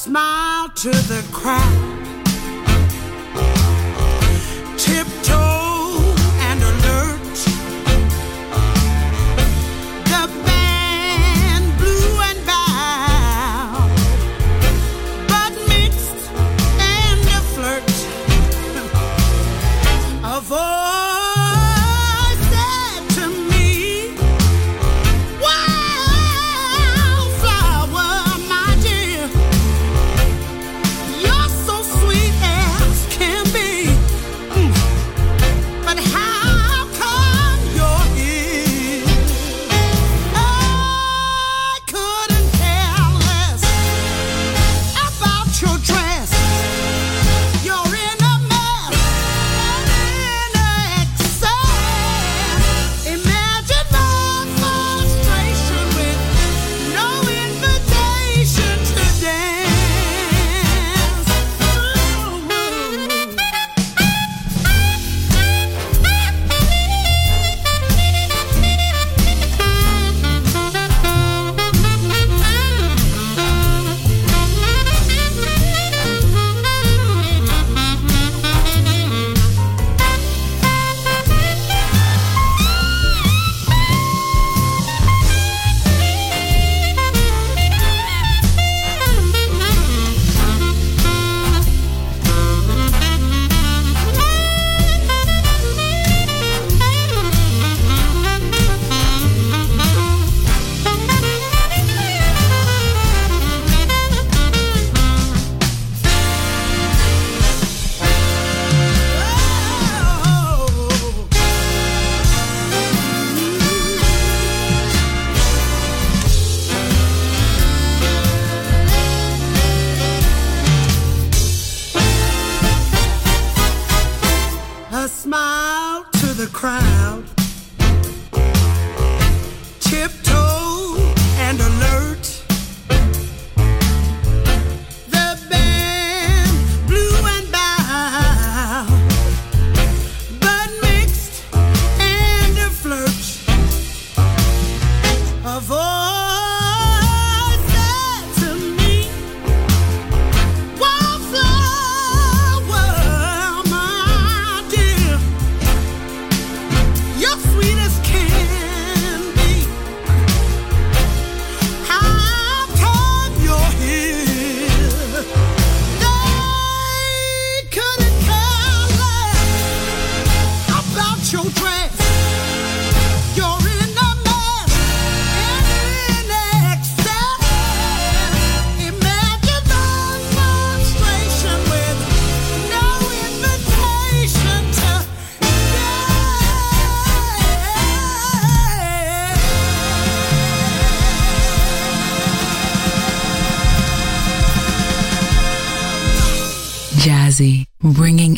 smile to the crowd.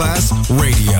Masterclass Radio.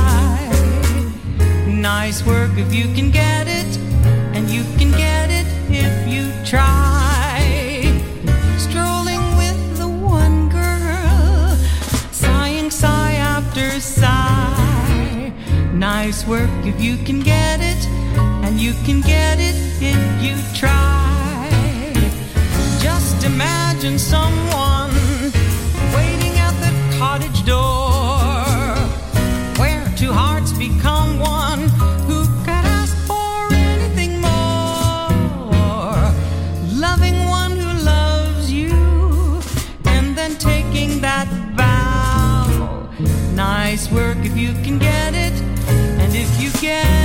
nice work if you can get it, and you can get it if you try. Strolling with the one girl, sighing sigh after sigh. Nice work if you can get it, and you can get it if you try. Just imagine someone waiting at the cottage door, where two hearts become one. again